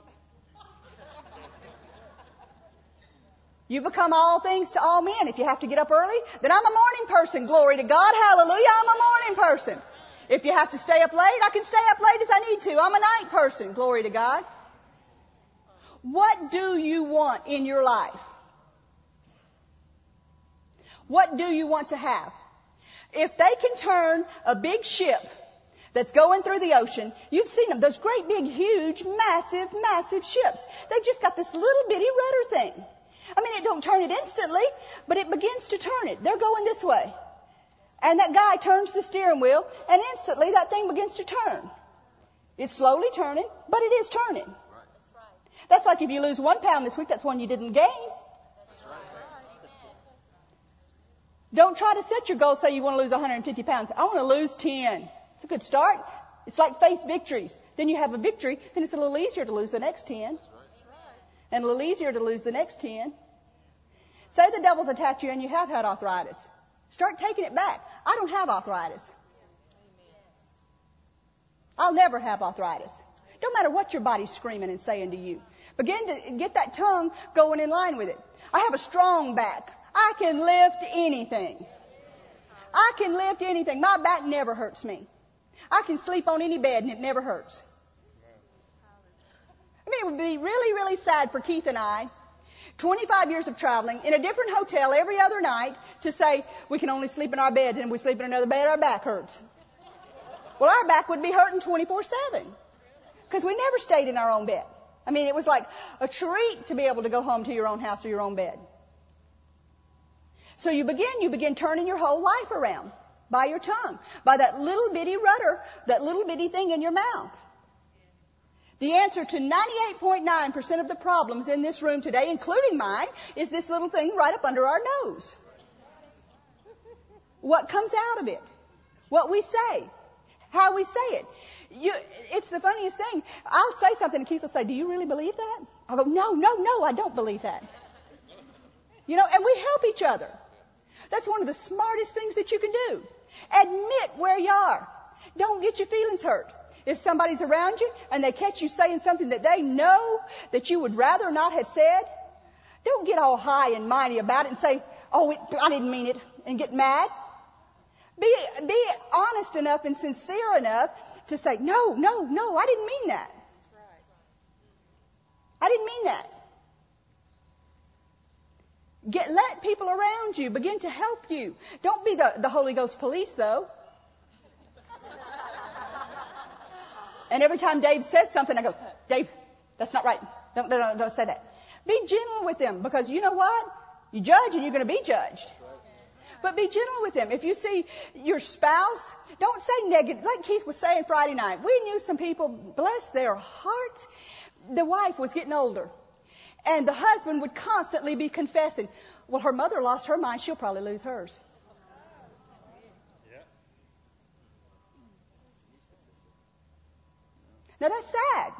You become all things to all men. If you have to get up early, then I'm a morning person. Glory to God. Hallelujah. I'm a morning person. If you have to stay up late, I can stay up late as I need to. I'm a night person. Glory to God. What do you want in your life? What do you want to have? If they can turn a big ship that's going through the ocean, you've seen them, those great big, huge, massive, massive ships. They've just got this little bitty rudder thing. I mean, it don't turn it instantly, but it begins to turn it. They're going this way. And that guy turns the steering wheel, and instantly that thing begins to turn. It's slowly turning, but it is turning. That's like if you lose one pound this week, that's one you didn't gain. Don't try to set your goal, say you want to lose 150 pounds. I want to lose 10. It's a good start. It's like faith victories. Then you have a victory, then it's a little easier to lose the next 10. and a little easier to lose the next 10. Say the devil's attacked you and you have had arthritis. Start taking it back. I don't have arthritis. I'll never have arthritis. Don't matter what your body's screaming and saying to you. Begin to get that tongue going in line with it. I have a strong back. I can lift anything. I can lift anything. My back never hurts me. I can sleep on any bed and it never hurts. I mean, it would be really, really sad for Keith and I, 25 years of traveling, in a different hotel every other night, to say we can only sleep in our bed and we sleep in another bed, our back hurts. Well, our back would be hurting 24 7 because we never stayed in our own bed. I mean, it was like a treat to be able to go home to your own house or your own bed. So you begin, you begin turning your whole life around by your tongue, by that little bitty rudder, that little bitty thing in your mouth. The answer to 98.9% of the problems in this room today, including mine, is this little thing right up under our nose. What comes out of it? What we say? How we say it? You, it's the funniest thing. I'll say something and Keith will say, do you really believe that? I'll go, no, no, no, I don't believe that. You know, and we help each other. That's one of the smartest things that you can do. Admit where you are. Don't get your feelings hurt. If somebody's around you and they catch you saying something that they know that you would rather not have said, don't get all high and mighty about it and say, oh, it, I didn't mean it, and get mad. Be, be honest enough and sincere enough to say, no, no, no, I didn't mean that. I didn't mean that. Get, let people around you begin to help you. Don't be the, the Holy Ghost police though. And every time Dave says something, I go, Dave, that's not right. Don't, don't, don't say that. Be gentle with them because you know what? You judge and you're going to be judged. But be gentle with them. If you see your spouse, don't say negative. Like Keith was saying Friday night, we knew some people, bless their hearts. The wife was getting older. And the husband would constantly be confessing, well, her mother lost her mind, she'll probably lose hers. Now that's sad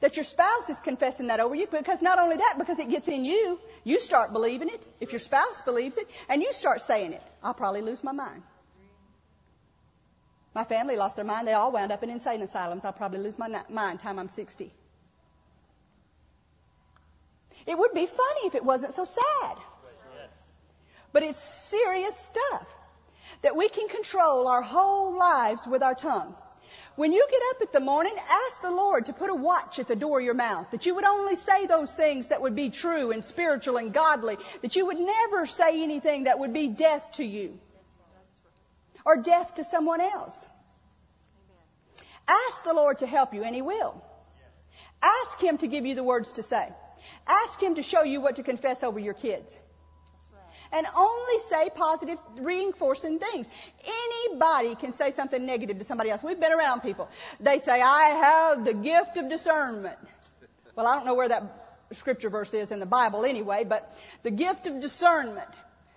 that your spouse is confessing that over you because not only that, because it gets in you, you start believing it. If your spouse believes it and you start saying it, I'll probably lose my mind. My family lost their mind. They all wound up in insane asylums. I'll probably lose my mind time I'm 60. It would be funny if it wasn't so sad. But it's serious stuff that we can control our whole lives with our tongue. When you get up at the morning, ask the Lord to put a watch at the door of your mouth, that you would only say those things that would be true and spiritual and godly, that you would never say anything that would be death to you or death to someone else. Ask the Lord to help you, and He will. Ask Him to give you the words to say. Ask Him to show you what to confess over your kids. And only say positive, reinforcing things. Anybody can say something negative to somebody else. We've been around people. They say, I have the gift of discernment. Well, I don't know where that scripture verse is in the Bible anyway, but the gift of discernment.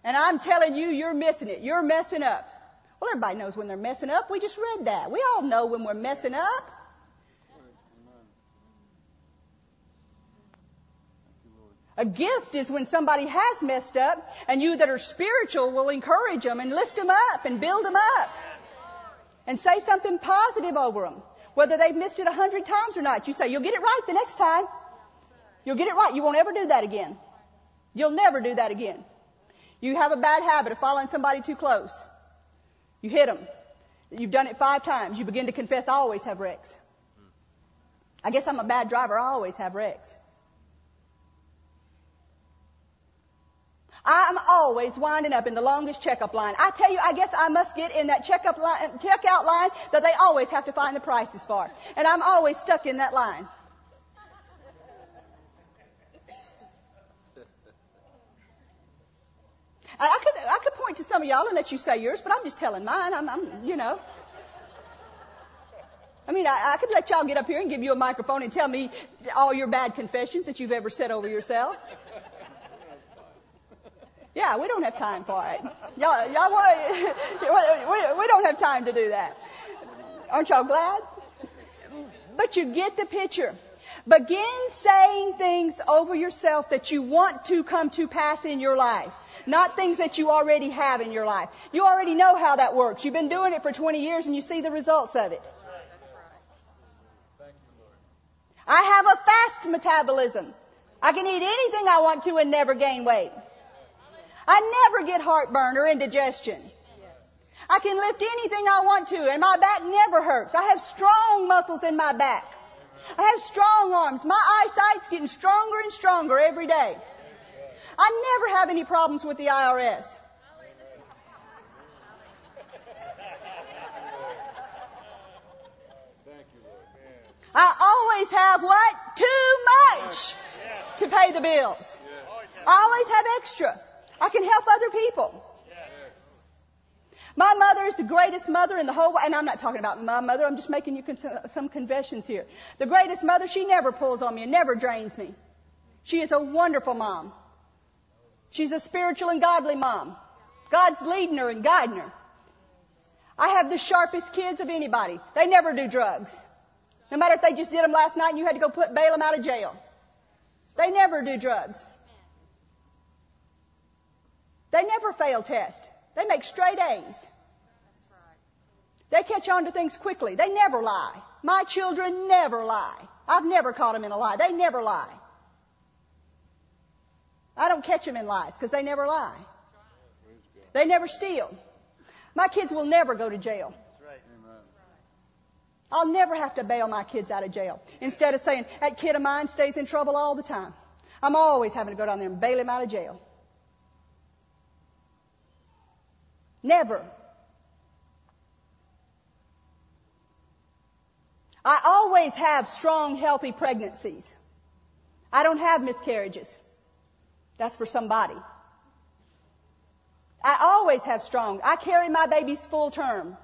And I'm telling you, you're missing it. You're messing up. Well, everybody knows when they're messing up. We just read that. We all know when we're messing up. A gift is when somebody has messed up and you that are spiritual will encourage them and lift them up and build them up and say something positive over them. Whether they've missed it a hundred times or not. You say, you'll get it right the next time. You'll get it right. You won't ever do that again. You'll never do that again. You have a bad habit of following somebody too close. You hit them. You've done it five times. You begin to confess, I always have wrecks. I guess I'm a bad driver. I always have wrecks. I'm always winding up in the longest checkup line. I tell you, I guess I must get in that checkup line, checkout line that they always have to find the prices for. And I'm always stuck in that line. I could, I could point to some of y'all and let you say yours, but I'm just telling mine. I'm, I'm you know. I mean, I, I could let y'all get up here and give you a microphone and tell me all your bad confessions that you've ever said over yourself. Yeah, we don't have time for it. Y'all, y'all, we, we don't have time to do that. Aren't y'all glad? But you get the picture. Begin saying things over yourself that you want to come to pass in your life, not things that you already have in your life. You already know how that works. You've been doing it for 20 years and you see the results of it. I have a fast metabolism. I can eat anything I want to and never gain weight. I never get heartburn or indigestion. I can lift anything I want to and my back never hurts. I have strong muscles in my back. I have strong arms. My eyesight's getting stronger and stronger every day. I never have any problems with the IRS. I always have what? Too much to pay the bills. I always have extra. I can help other people. My mother is the greatest mother in the whole world. And I'm not talking about my mother. I'm just making you some confessions here. The greatest mother, she never pulls on me and never drains me. She is a wonderful mom. She's a spiritual and godly mom. God's leading her and guiding her. I have the sharpest kids of anybody. They never do drugs. No matter if they just did them last night and you had to go put bail them out of jail. They never do drugs. They never fail test. They make straight A's. They catch on to things quickly. They never lie. My children never lie. I've never caught them in a lie. They never lie. I don't catch them in lies because they never lie. They never steal. My kids will never go to jail. I'll never have to bail my kids out of jail. Instead of saying, that kid of mine stays in trouble all the time. I'm always having to go down there and bail him out of jail. Never. I always have strong, healthy pregnancies. I don't have miscarriages. That's for somebody. I always have strong. I carry my babies full term.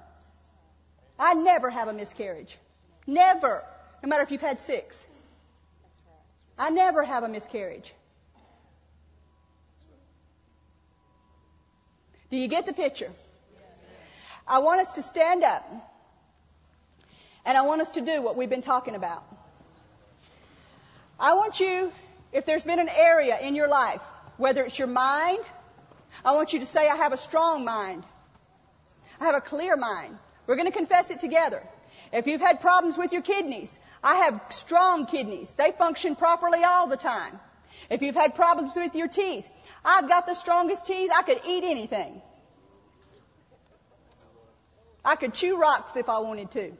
I never have a miscarriage. Never. No matter if you've had six. I never have a miscarriage. Do you get the picture? I want us to stand up and I want us to do what we've been talking about. I want you, if there's been an area in your life, whether it's your mind, I want you to say, I have a strong mind. I have a clear mind. We're going to confess it together. If you've had problems with your kidneys, I have strong kidneys. They function properly all the time. If you've had problems with your teeth, I've got the strongest teeth. I could eat anything. I could chew rocks if I wanted to.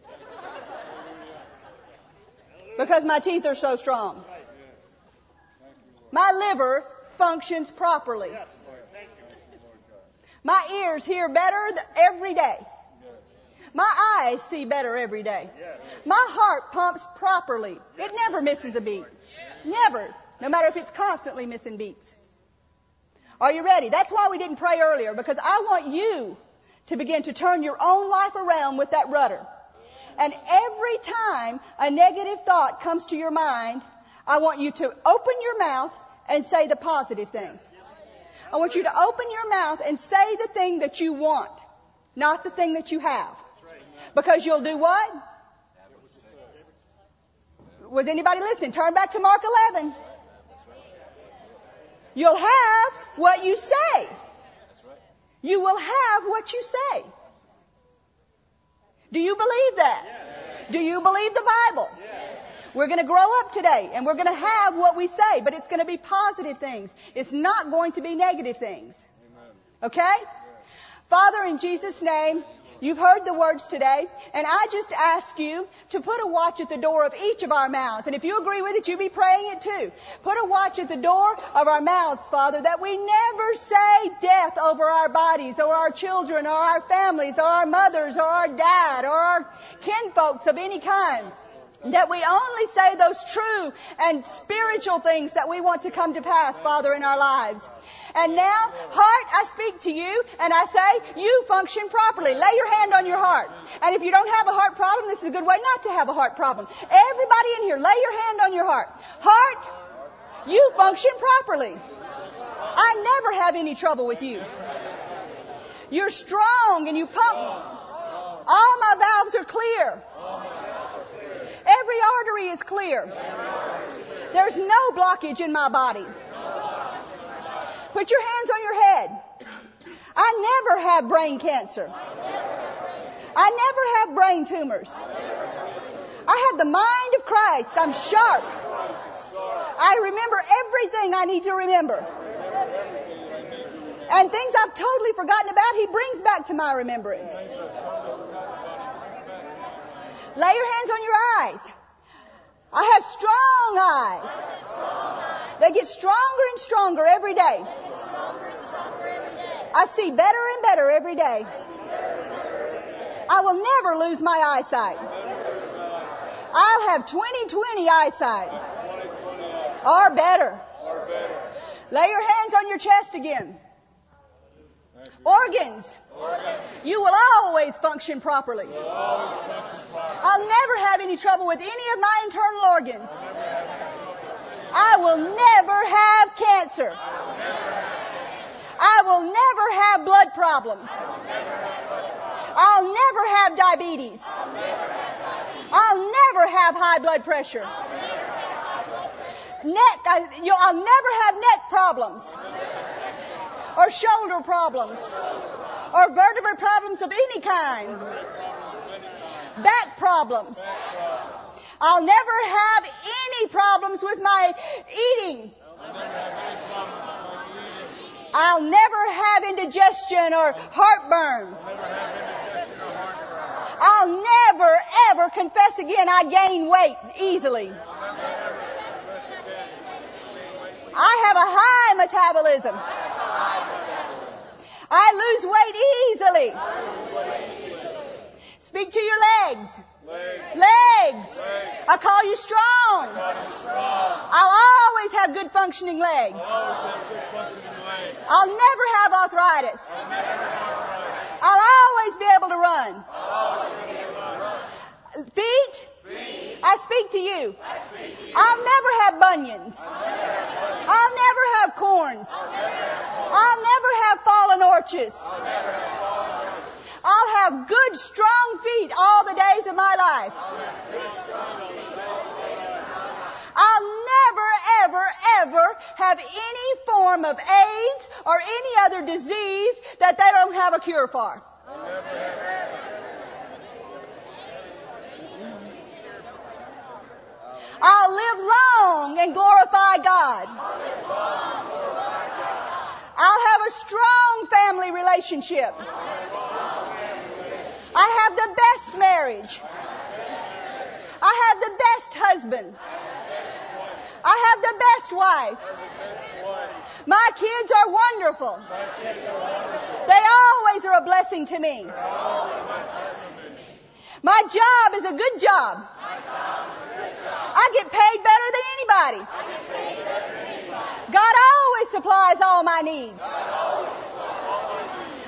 Because my teeth are so strong. My liver functions properly. My ears hear better every day. My eyes see better every day. My heart pumps properly. It never misses a beat. Never. No matter if it's constantly missing beats. Are you ready? That's why we didn't pray earlier, because I want you to begin to turn your own life around with that rudder. And every time a negative thought comes to your mind, I want you to open your mouth and say the positive thing. I want you to open your mouth and say the thing that you want, not the thing that you have. Because you'll do what? Was anybody listening? Turn back to Mark 11. You'll have what you say. You will have what you say. Do you believe that? Do you believe the Bible? We're going to grow up today and we're going to have what we say, but it's going to be positive things. It's not going to be negative things. Okay? Father, in Jesus' name, You've heard the words today, and I just ask you to put a watch at the door of each of our mouths. And if you agree with it, you be praying it too. Put a watch at the door of our mouths, Father, that we never say death over our bodies, or our children, or our families, or our mothers, or our dad, or our kinfolks of any kind. That we only say those true and spiritual things that we want to come to pass, Father, in our lives. And now, heart, I speak to you and I say, you function properly. Lay your hand on your heart. And if you don't have a heart problem, this is a good way not to have a heart problem. Everybody in here, lay your hand on your heart. Heart, you function properly. I never have any trouble with you. You're strong and you pump. All my valves are clear. Every artery is clear. There's no blockage in my body. Put your hands on your head. I never have brain cancer. I never have brain tumors. I have the mind of Christ. I'm sharp. I remember everything I need to remember. And things I've totally forgotten about, He brings back to my remembrance. Lay your hands on your eyes. I have strong eyes. They get stronger and stronger every day. I see better and better every day. I will never lose my eyesight. I'll have 20/20 eyesight. Or better. Lay your hands on your chest again. Organs. Organs. You will always function properly. I'll never have any trouble with any of my internal organs. I will never have cancer. I will never have blood problems. I'll never have diabetes. I'll never have high blood pressure. Neck, I, you, I'll never have neck problems. Or shoulder problems. Or vertebral problems of any kind. Back problems. I'll never have any problems with my eating. I'll never have indigestion or heartburn. I'll never ever confess again I gain weight easily. I have a high metabolism. I lose weight easily. Speak to your legs. Legs. I call you strong. I'll always have good functioning legs. I'll never have arthritis. I'll always be able to run. Feet? I speak to you. I'll never have bunions. I'll never have corns. I'll never have fallen arches. I'll have good, strong feet all the days of my life. I'll never, ever, ever have any form of AIDS or any other disease that they don't have a cure for. I'll live long and glorify God. I'll have a strong family relationship. I have the best marriage. I have the best husband. I have the best wife. My kids are wonderful. They always are a blessing to me. My job is a good job. I get paid better than anybody. God always supplies all my needs.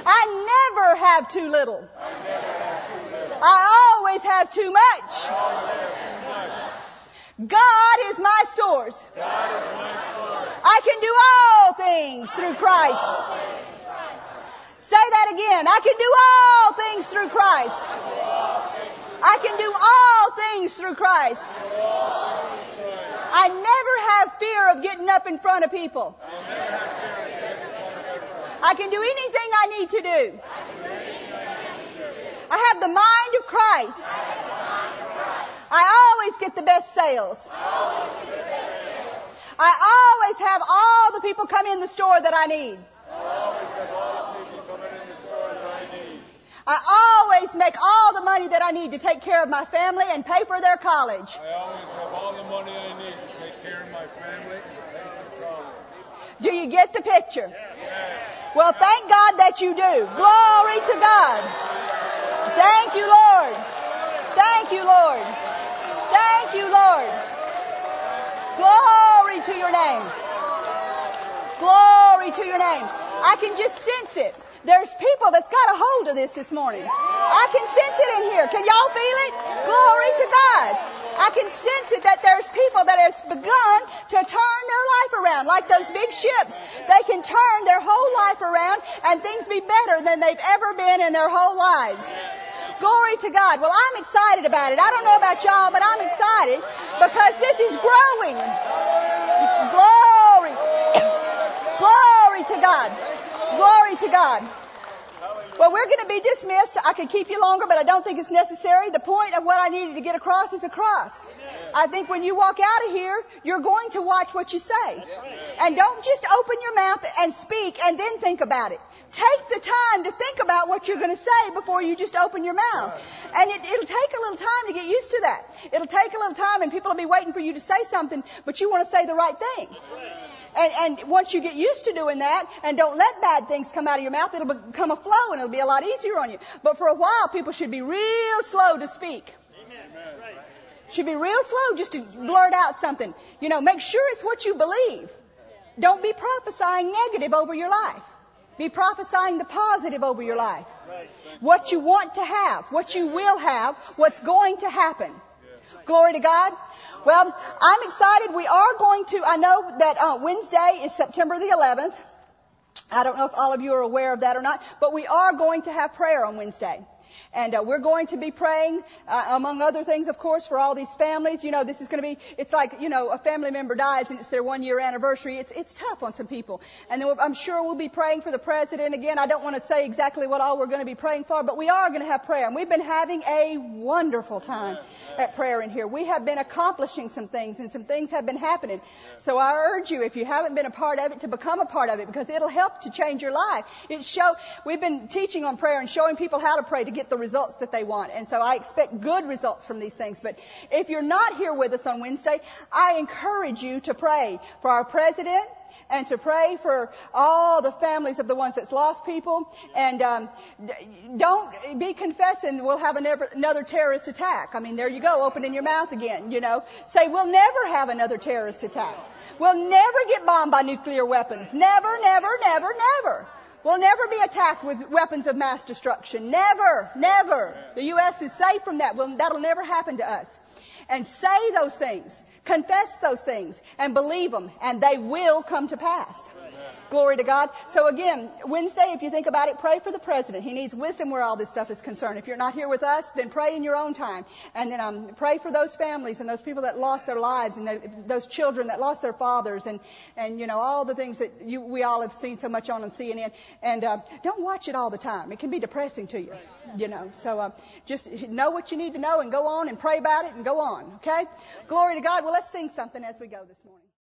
I never have too little. I always have too much. God is my source. I can do all things through Christ. Say that again. I can do all things through Christ. I can do all things through Christ. I never have fear of getting up in front of people. I can do anything I need to do. I have the mind of Christ. I always get the best sales. I always have all the people come in the store that I need. I always make all the money that I need to take care of my family and pay for their college. I always have all the money I need to take care of my family and pay for college. Do you get the picture? Well, thank God that you do. Glory to God. Thank you, Lord. Thank you, Lord. Thank you, Lord. Glory to your name. Glory to your name. I can just sense it. There's people that's got a hold of this this morning. I can sense it in here. Can y'all feel it? Glory to God. I can sense it that there's people that have begun to turn their life around, like those big ships. They can turn their whole life around and things be better than they've ever been in their whole lives. Glory to God. Well, I'm excited about it. I don't know about y'all, but I'm excited because this is growing. Glory. Glory to God. Glory to God. Well, we're going to be dismissed. I could keep you longer, but I don't think it's necessary. The point of what I needed to get across is across. I think when you walk out of here, you're going to watch what you say. And don't just open your mouth and speak and then think about it. Take the time to think about what you're going to say before you just open your mouth. And it, it'll take a little time to get used to that. It'll take a little time and people will be waiting for you to say something, but you want to say the right thing. And, and once you get used to doing that and don't let bad things come out of your mouth, it'll become a flow and it'll be a lot easier on you. But for a while, people should be real slow to speak. Should be real slow just to blurt out something. You know, make sure it's what you believe. Don't be prophesying negative over your life. Be prophesying the positive over your life. What you want to have, what you will have, what's going to happen. Glory to God. Well, I'm excited. We are going to, I know that uh, Wednesday is September the 11th. I don't know if all of you are aware of that or not, but we are going to have prayer on Wednesday. And uh, we're going to be praying, uh, among other things, of course, for all these families. You know, this is going to be, it's like, you know, a family member dies and it's their one year anniversary. It's, it's tough on some people. And then I'm sure we'll be praying for the president again. I don't want to say exactly what all we're going to be praying for, but we are going to have prayer. And we've been having a wonderful time at prayer in here. We have been accomplishing some things and some things have been happening. So I urge you, if you haven't been a part of it, to become a part of it because it'll help to change your life. It show, we've been teaching on prayer and showing people how to pray to get the results that they want. And so I expect good results from these things. But if you're not here with us on Wednesday, I encourage you to pray for our president, and to pray for all the families of the ones that's lost people. And um, don't be confessing we'll have another terrorist attack. I mean, there you go, opening your mouth again. You know, say we'll never have another terrorist attack. We'll never get bombed by nuclear weapons. Never, never, never, never. We'll never be attacked with weapons of mass destruction. Never, never. The U.S. is safe from that. We'll, that'll never happen to us. And say those things. Confess those things and believe them and they will come to pass. Glory to God. So again, Wednesday, if you think about it, pray for the president. He needs wisdom where all this stuff is concerned. If you're not here with us, then pray in your own time. And then um, pray for those families and those people that lost their lives and those children that lost their fathers and, and you know, all the things that you, we all have seen so much on on CNN. And uh, don't watch it all the time. It can be depressing to you, you know. So uh, just know what you need to know and go on and pray about it and go on, okay? Glory to God. Well, let's sing something as we go this morning.